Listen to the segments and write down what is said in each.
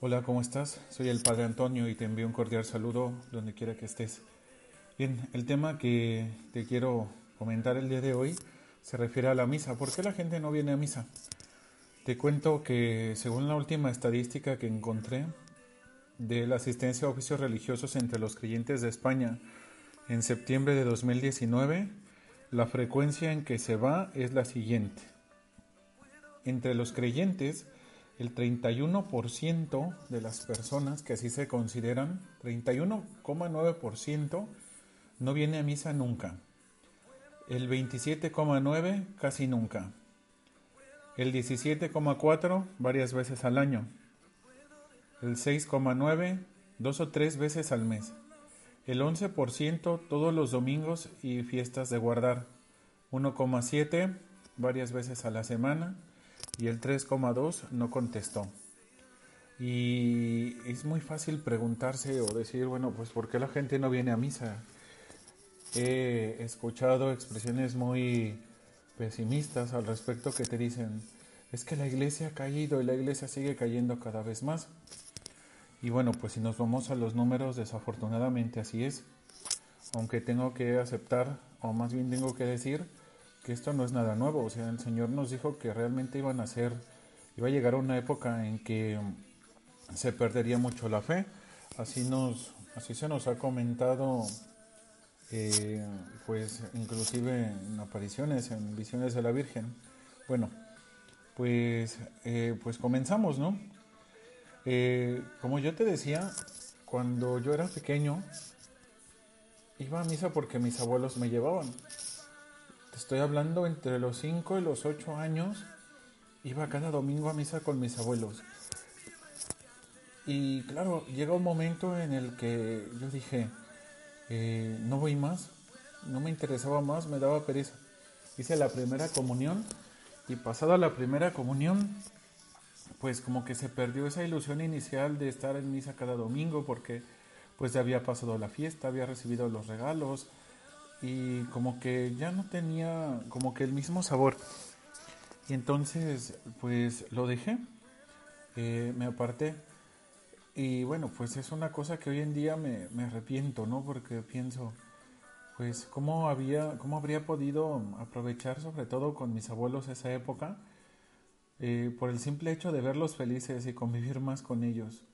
Hola, ¿cómo estás? Soy el Padre Antonio y te envío un cordial saludo donde quiera que estés. Bien, el tema que te quiero comentar el día de hoy se refiere a la misa. ¿Por qué la gente no viene a misa? Te cuento que según la última estadística que encontré de la asistencia a oficios religiosos entre los creyentes de España en septiembre de 2019, la frecuencia en que se va es la siguiente. Entre los creyentes, el 31% de las personas que así se consideran, 31,9% no viene a misa nunca. El 27,9% casi nunca. El 17,4% varias veces al año. El 6,9% dos o tres veces al mes. El 11% todos los domingos y fiestas de guardar. 1,7% varias veces a la semana y el 3,2 no contestó. Y es muy fácil preguntarse o decir, bueno, pues ¿por qué la gente no viene a misa? He escuchado expresiones muy pesimistas al respecto que te dicen, es que la iglesia ha caído y la iglesia sigue cayendo cada vez más. Y bueno, pues si nos vamos a los números, desafortunadamente así es. Aunque tengo que aceptar, o más bien tengo que decir, que esto no es nada nuevo, o sea, el Señor nos dijo que realmente iban a ser, iba a llegar una época en que se perdería mucho la fe, así nos, así se nos ha comentado, eh, pues inclusive en apariciones, en visiones de la Virgen. Bueno, pues, eh, pues comenzamos, ¿no? Eh, como yo te decía, cuando yo era pequeño, iba a misa porque mis abuelos me llevaban. Estoy hablando entre los 5 y los 8 años. Iba cada domingo a misa con mis abuelos. Y claro, llega un momento en el que yo dije, eh, no voy más, no me interesaba más, me daba pereza. Hice la primera comunión y pasada la primera comunión, pues como que se perdió esa ilusión inicial de estar en misa cada domingo porque pues había pasado la fiesta, había recibido los regalos, y como que ya no tenía como que el mismo sabor. Y entonces pues lo dejé, eh, me aparté. Y bueno, pues es una cosa que hoy en día me, me arrepiento, ¿no? Porque pienso, pues cómo, había, cómo habría podido aprovechar sobre todo con mis abuelos esa época eh, por el simple hecho de verlos felices y convivir más con ellos.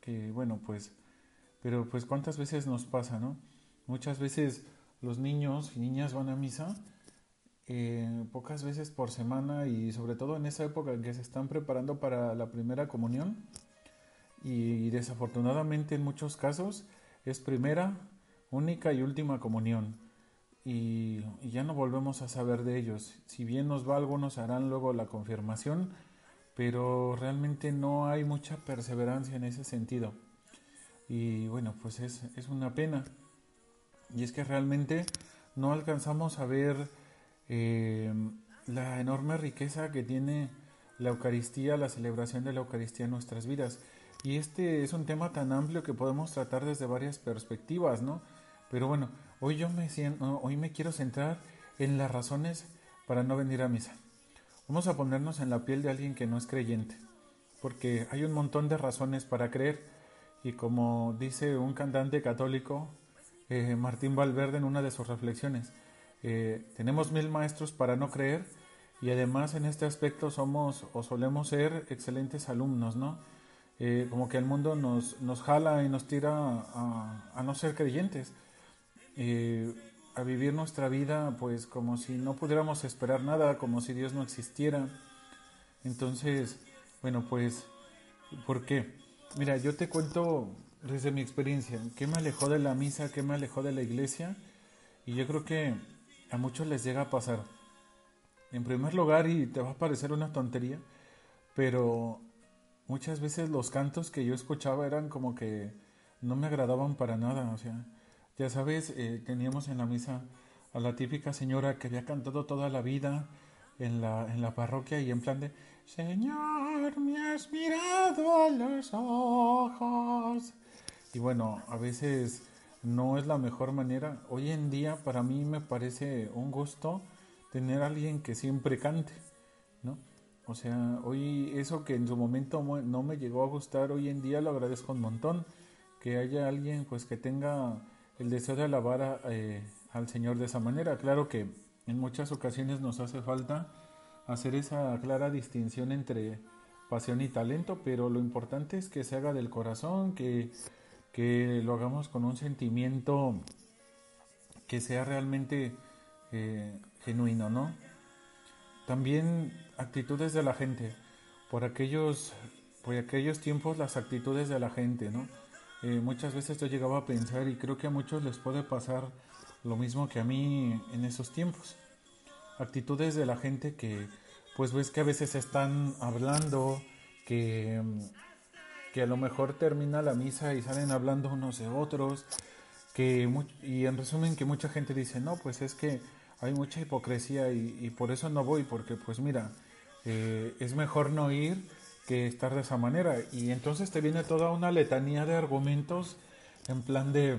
Que bueno, pues, pero pues cuántas veces nos pasa, ¿no? Muchas veces los niños y niñas van a misa eh, pocas veces por semana y sobre todo en esa época que se están preparando para la primera comunión y, desafortunadamente en muchos casos es primera, única y última comunión y, y, ya no volvemos a saber de ellos. Si bien nos va, algunos harán luego la confirmación, pero realmente no hay mucha perseverancia en ese sentido. Y bueno, pues es, es una pena. Y es que realmente no alcanzamos a ver eh, la enorme riqueza que tiene la Eucaristía, la celebración de la Eucaristía en nuestras vidas. Y este es un tema tan amplio que podemos tratar desde varias perspectivas, ¿no? Pero bueno, hoy yo me, hoy me quiero centrar en las razones para no venir a misa. Vamos a ponernos en la piel de alguien que no es creyente, porque hay un montón de razones para creer. Y como dice un cantante católico, eh, Martín Valverde en una de sus reflexiones. Eh, tenemos mil maestros para no creer y además en este aspecto somos o solemos ser excelentes alumnos, ¿no? Eh, como que el mundo nos, nos jala y nos tira a, a no ser creyentes, a vivir nuestra vida pues como si no pudiéramos esperar nada, como si Dios no existiera. Entonces, bueno, pues, ¿por qué? Mira, yo te cuento desde mi experiencia, ¿qué me alejó de la misa? ¿Qué me alejó de la iglesia? Y yo creo que a muchos les llega a pasar. En primer lugar, y te va a parecer una tontería, pero muchas veces los cantos que yo escuchaba eran como que no me agradaban para nada. O sea, ya sabes, eh, teníamos en la misa a la típica señora que había cantado toda la vida en la, en la parroquia y en plan de Señor, me has mirado a los ojos. Y bueno, a veces no es la mejor manera. Hoy en día para mí me parece un gusto tener a alguien que siempre cante, ¿no? O sea, hoy eso que en su momento no me llegó a gustar, hoy en día lo agradezco un montón. Que haya alguien pues que tenga el deseo de alabar eh, al Señor de esa manera. Claro que en muchas ocasiones nos hace falta hacer esa clara distinción entre pasión y talento, pero lo importante es que se haga del corazón, que, que lo hagamos con un sentimiento que sea realmente eh, genuino, ¿no? También actitudes de la gente. Por aquellos, por aquellos tiempos las actitudes de la gente, ¿no? Eh, muchas veces yo llegaba a pensar y creo que a muchos les puede pasar lo mismo que a mí en esos tiempos. Actitudes de la gente que pues ves que a veces están hablando, que, que a lo mejor termina la misa y salen hablando unos de otros, que y en resumen que mucha gente dice, no, pues es que hay mucha hipocresía y, por eso no voy, porque pues mira, eh, es mejor no ir que estar de esa manera. Y entonces te viene toda una letanía de argumentos en plan de,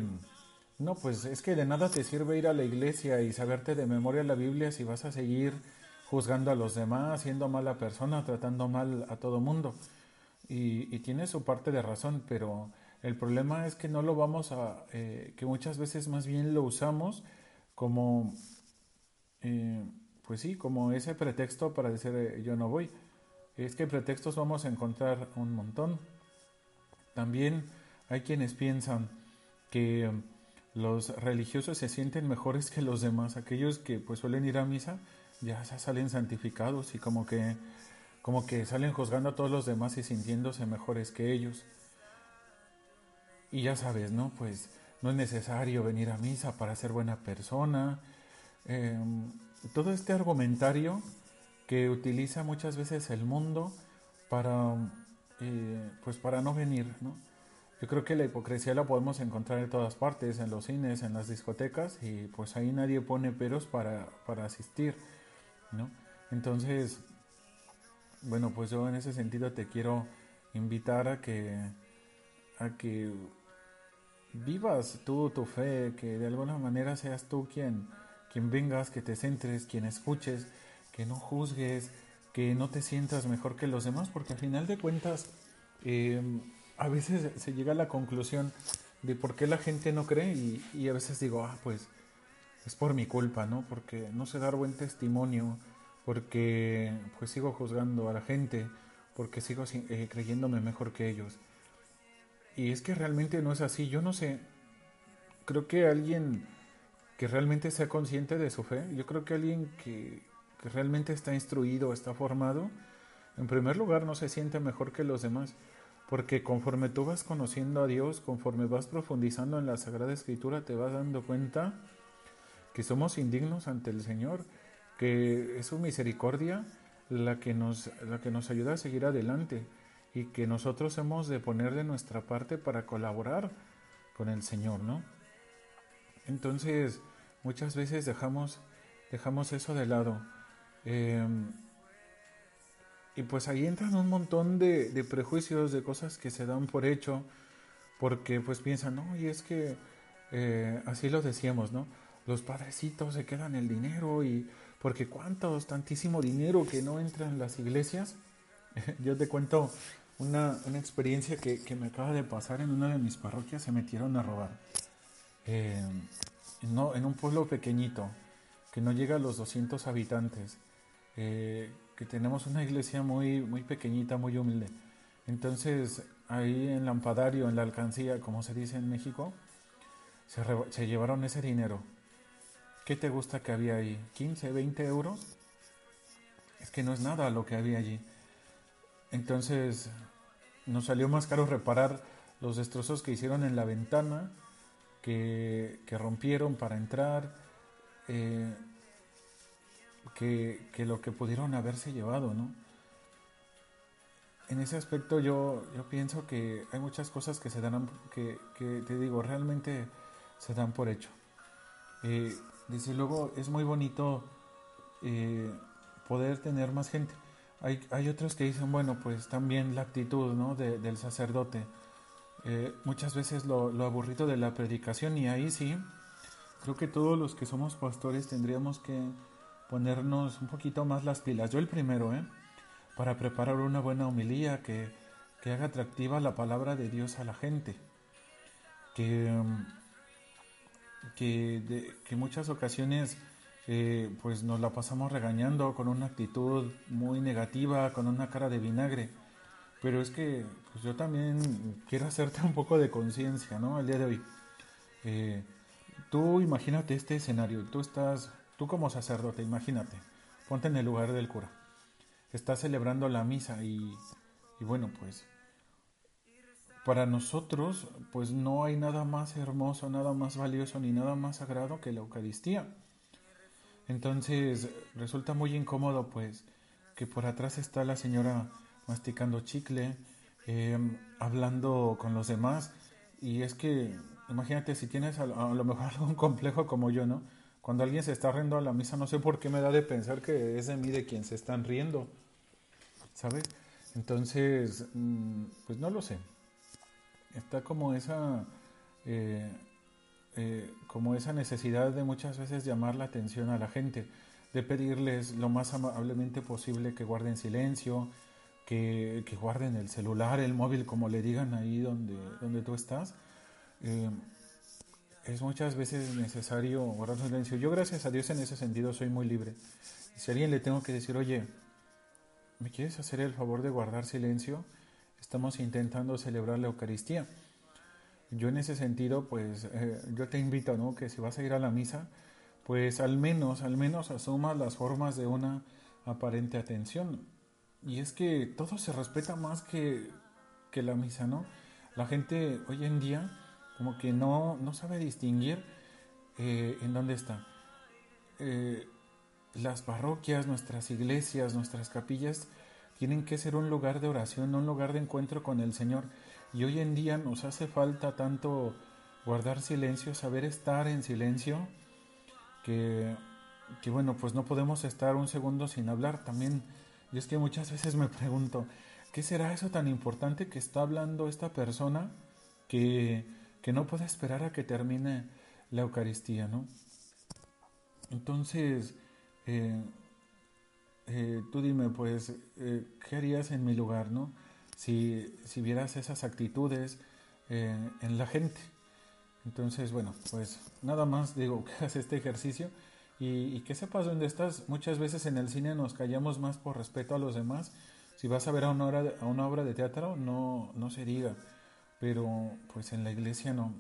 no, pues es que de nada te sirve ir a la iglesia y saberte de memoria la Biblia si vas a seguir juzgando a los demás, siendo mala persona, tratando mal a todo mundo. Y, tiene su parte de razón, pero el problema es que no lo vamos a, eh, que muchas veces más bien lo usamos como eh, pues sí, como ese pretexto para decir eh, yo no voy. Es que pretextos vamos a encontrar un montón. También hay quienes piensan que los religiosos se sienten mejores que los demás, aquellos que pues suelen ir a misa ya salen santificados y como que como que salen juzgando a todos los demás y sintiéndose mejores que ellos. Y ya sabes, ¿no? Pues no es necesario venir a misa para ser buena persona, Em, todo este argumentario que utiliza muchas veces el mundo para, eh, pues para no venir, ¿no? Yo creo que la hipocresía la podemos encontrar en todas partes, en los cines, en las discotecas, y pues ahí nadie pone peros para, para asistir, ¿no? Entonces, bueno, pues yo en ese sentido te quiero invitar a que, a que vivas tú tu fe, que de alguna manera seas tú quien quien vengas, que te centres, quien escuches, que no juzgues, que no te sientas mejor que los demás, porque al final de cuentas em, a veces se llega a la conclusión de por qué la gente no cree y, a veces digo, ah, pues es por mi culpa, ¿no? Porque no sé dar buen testimonio, porque pues sigo juzgando a la gente, porque sigo eh, creyéndome mejor que ellos. Y es que realmente no es así, yo no sé, creo que alguien que realmente sea consciente de su fe. Yo creo que alguien que, realmente está instruido, está formado, en primer lugar no se siente mejor que los demás, porque conforme tú vas conociendo a Dios, conforme vas profundizando en la Sagrada Escritura, te vas dando cuenta que somos indignos ante el Señor, que es su misericordia la que nos, la que nos ayuda a seguir adelante y que nosotros hemos de poner de nuestra parte para colaborar con el Señor, ¿no? Entonces, muchas veces dejamos, dejamos eso de lado. Em, y pues ahí entran un montón de, prejuicios, de cosas que se dan por hecho, porque pues piensan, no, y es que eh, así lo decíamos, ¿no? Los padrecitos se quedan el dinero y porque cuántos, tantísimo dinero que no entra en las iglesias. Yo te cuento una, experiencia que, me acaba de pasar en una de mis parroquias, se metieron a robar. Eh, no, en un pueblo pequeñito, que no llega a los 200 habitantes, eh, que tenemos una iglesia muy, muy pequeñita, muy humilde. Entonces, ahí en Lampadario, en la alcancía, como se dice en México, se llevaron ese dinero. ¿Qué te gusta que había ahí? ¿15, 20 euros? Es que no es nada lo que había allí. Entonces, nos salió más caro reparar los destrozos que hicieron en la ventana que, rompieron para entrar, eh, que, lo que pudieron haberse llevado, ¿no? En ese aspecto yo, yo pienso que hay muchas cosas que se dan, que, te digo, realmente se dan por hecho. Eh, desde luego es muy bonito eh, poder tener más gente. Hay, hay, otros que dicen, bueno, pues también la actitud ¿no? del sacerdote eh, muchas veces lo, aburrido de la predicación y ahí sí, creo que todos los que somos pastores tendríamos que ponernos un poquito más las pilas. Yo el primero, ¿eh? para preparar una buena homilía que, que haga atractiva la palabra de Dios a la gente. Que, que, muchas ocasiones eh, pues nos la pasamos regañando con una actitud muy negativa, con una cara de vinagre. Pero es que pues yo también quiero hacerte un poco de conciencia, ¿no? El día de hoy. Eh, tú imagínate este escenario, tú estás, tú como sacerdote, imagínate, ponte en el lugar del cura. Estás celebrando la misa y, y bueno, pues para nosotros, pues no hay nada más hermoso, nada más valioso ni nada más sagrado que la Eucaristía. Entonces resulta muy incómodo pues que por atrás está la señora masticando chicle, em, hablando con los demás y es que imagínate si tienes a, lo mejor algún complejo como yo, ¿no? Cuando alguien se está riendo a la misa no sé por qué me da de pensar que es de mí de quien se están riendo, ¿sabes? Entonces, mm, pues no lo sé. Está como esa... Eh, eh, como esa necesidad de muchas veces llamar la atención a la gente, de pedirles lo más amablemente posible que guarden silencio, que, guarden el celular, el móvil, como le digan ahí donde, donde tú estás. Eh, es muchas veces necesario guardar silencio. Yo gracias a Dios en ese sentido soy muy libre. si a alguien le tengo que decir, oye, ¿me quieres hacer el favor de guardar silencio? Estamos intentando celebrar la Eucaristía yo en ese sentido, pues eh, yo te invito, ¿no? Que si vas a ir a la misa, pues al menos, al menos asumas las formas de una aparente atención. Y es que todo se respeta más que, que la misa, ¿no? La gente hoy en día como que no, no sabe distinguir eh, en dónde está. Eh, las parroquias, nuestras iglesias, nuestras capillas tienen que ser un lugar de oración, un lugar de encuentro con el Señor. Y hoy en día nos hace falta tanto guardar silencio, saber estar en silencio, que, que bueno, pues no podemos estar un segundo sin hablar. También, y es que muchas veces me pregunto, ¿qué será eso tan importante que está hablando esta persona que, que no puede esperar a que termine la Eucaristía, ¿no? Entonces, eh, eh, tú dime, pues, eh, ¿qué harías en mi lugar, no? si, si vieras esas actitudes eh, en la gente. Entonces, bueno, pues nada más digo que hagas este ejercicio y, que sepas dónde estás. Muchas veces en el cine nos callamos más por respeto a los demás. Si vas a ver a una, de, a una obra de teatro, no, no se diga. Pero pues en la iglesia no.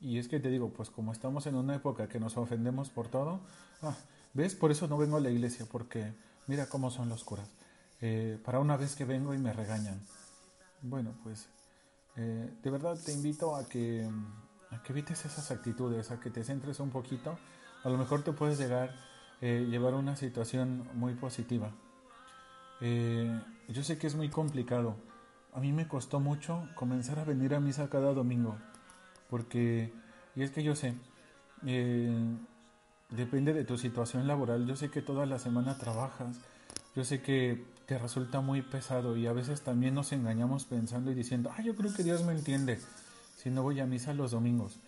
Y es que te digo, pues como estamos en una época que nos ofendemos por todo, ah, ¿ves? Por eso no vengo a la iglesia, porque mira cómo son los curas. Eh, para una vez que vengo y me regañan. Bueno, pues eh, de verdad te invito a que, a que evites esas actitudes, a que te centres un poquito. A lo mejor te puedes llegar eh, llevar una situación muy positiva. Eh, yo sé que es muy complicado. A mí me costó mucho comenzar a venir a misa cada domingo, porque, y es que yo sé, depende de tu situación laboral, yo sé que toda la semana trabajas, yo sé que te resulta muy pesado y a veces también nos engañamos pensando y diciendo, ah, yo creo que Dios me entiende si no voy a misa los domingos.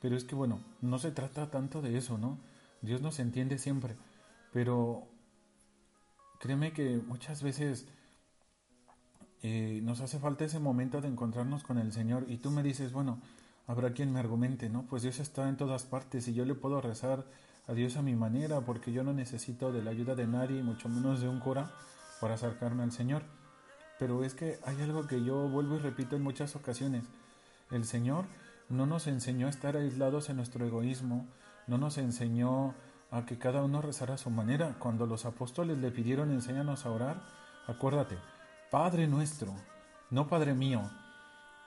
Pero es que bueno, no se trata tanto de eso, ¿no? Dios nos entiende siempre, pero créeme que muchas veces eh, nos hace falta ese momento de encontrarnos con el Señor y tú me dices, bueno, habrá quien me argumente, ¿no? Pues Dios está en todas partes y yo le puedo rezar a Dios a mi manera porque yo no necesito de la ayuda de nadie, mucho menos de un cura para acercarme al Señor. Pero es que hay algo que yo vuelvo y repito en muchas ocasiones. El Señor no nos enseñó a estar aislados en nuestro egoísmo, no nos enseñó a que cada uno rezara a su manera. Cuando los apóstoles le pidieron enséñanos a orar, acuérdate, Padre nuestro, no Padre mío.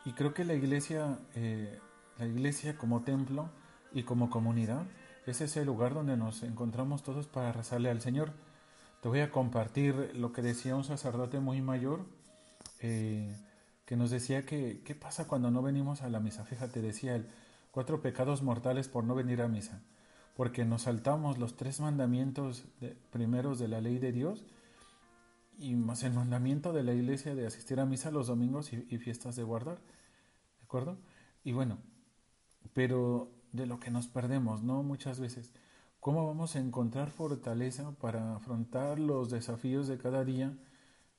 Y creo que la iglesia, eh, la iglesia como templo y como comunidad, es ese lugar donde nos encontramos todos para rezarle al Señor. Te voy a compartir lo que decía un sacerdote muy mayor, eh, que nos decía que, ¿qué pasa cuando no venimos a la misa? Fíjate, decía él, cuatro pecados mortales por no venir a misa, porque nos saltamos los tres mandamientos primeros de la ley de Dios y más el mandamiento de la iglesia de asistir a misa los domingos y, y fiestas de guardar, ¿de acuerdo? Y bueno, pero de lo que nos perdemos, ¿no? Muchas veces. ¿Cómo vamos a encontrar fortaleza para afrontar los desafíos de cada día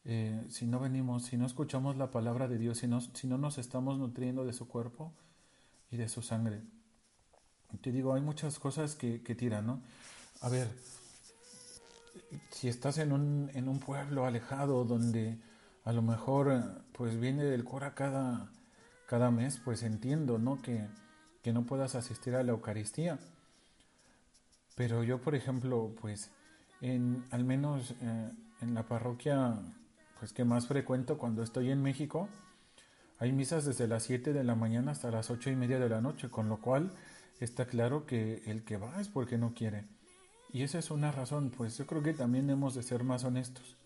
eh, si no venimos, si no escuchamos la palabra de Dios, si no, si no nos estamos nutriendo de su cuerpo y de su sangre. Te digo, hay muchas cosas que, que tiran, ¿no? A ver, si estás en un, en un pueblo alejado donde a lo mejor pues viene del cora cada, cada mes, pues entiendo, ¿no? Que, que no puedas asistir a la Eucaristía. Pero yo, por ejemplo, pues en al menos eh, en la parroquia pues que más frecuento cuando estoy en México, hay misas desde las 7 de la mañana hasta las 8 y media de la noche, con lo cual está claro que el que va es porque no quiere. Y esa es una razón, pues yo creo que también hemos de ser más honestos.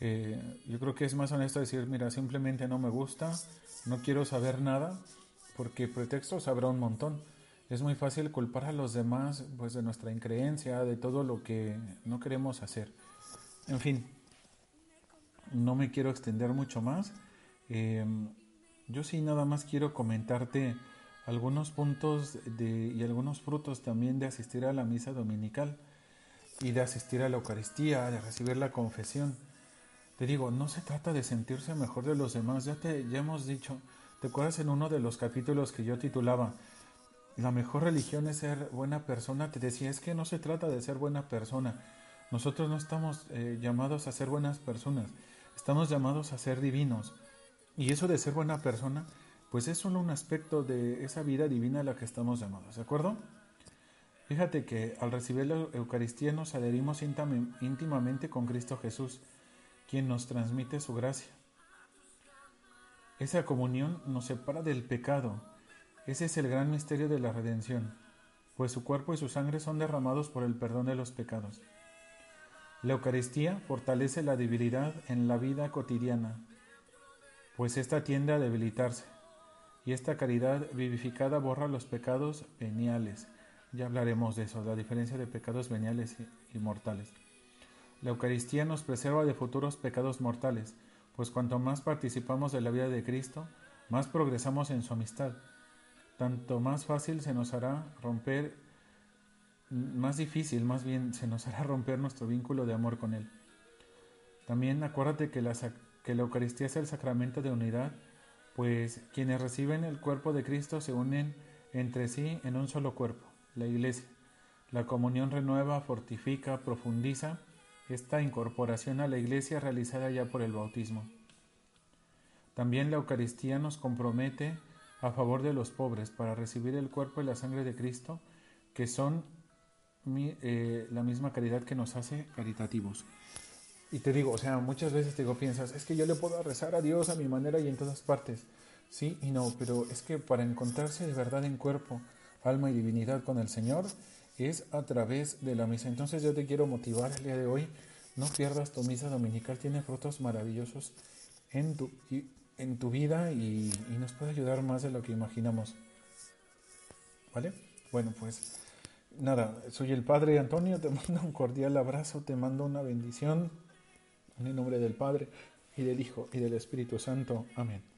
Eh, yo creo que es más honesto decir, mira, simplemente no me gusta, no quiero saber nada, porque pretextos habrá un montón. Es muy fácil culpar a los demás pues de nuestra increencia, de todo lo que no queremos hacer. En fin, no me quiero extender mucho más. Em, yo sí nada más quiero comentarte algunos puntos de, y algunos frutos también de asistir a la misa dominical y de asistir a la Eucaristía, de recibir la confesión. Te digo, no se trata de sentirse mejor de los demás, ya te ya hemos dicho, ¿te acuerdas en uno de los capítulos que yo titulaba La mejor religión es ser buena persona? Te decía, es que no se trata de ser buena persona. Nosotros no estamos eh, llamados a ser buenas personas, estamos llamados a ser divinos. Y eso de ser buena persona pues es solo un aspecto de esa vida divina a la que estamos llamados, ¿de acuerdo? Fíjate que al recibir la Eucaristía nos adherimos íntimamente con Cristo Jesús, quien nos transmite su gracia. Esa comunión nos separa del pecado. Ese es el gran misterio de la redención, pues su cuerpo y su sangre son derramados por el perdón de los pecados. La Eucaristía fortalece la debilidad en la vida cotidiana, pues ésta tiende a debilitarse y esta caridad vivificada borra los pecados veniales. Ya hablaremos de eso, la diferencia de pecados veniales y mortales. La Eucaristía nos preserva de futuros pecados mortales, pues cuanto más participamos de la vida de Cristo, más progresamos en su amistad. Tanto más fácil se nos hará romper, más difícil más bien se nos hará romper nuestro vínculo de amor con Él. También acuérdate que la, que la Eucaristía es el sacramento de unidad pues quienes reciben el cuerpo de Cristo se unen entre sí en un solo cuerpo, la Iglesia. La comunión renueva, fortifica, profundiza esta incorporación a la Iglesia realizada ya por el bautismo. También la Eucaristía nos compromete a favor de los pobres para recibir el cuerpo y la sangre de Cristo, que son eh, la misma caridad que nos hace caritativos. Y te digo, o sea, muchas veces te digo, piensas, es que yo le puedo rezar a Dios a mi manera y en todas partes. Sí y no, pero es que para encontrarse de verdad en cuerpo, alma y divinidad con el Señor es a través de la misa. Entonces yo te quiero motivar el día de hoy, no pierdas tu misa dominical, tiene frutos maravillosos en tu, en tu vida y, y nos puede ayudar más de lo que imaginamos. ¿Vale? Bueno, pues nada, soy el Padre Antonio, te mando un cordial abrazo, te mando una bendición. En el nombre del Padre, y del Hijo, y del Espíritu Santo. Amén.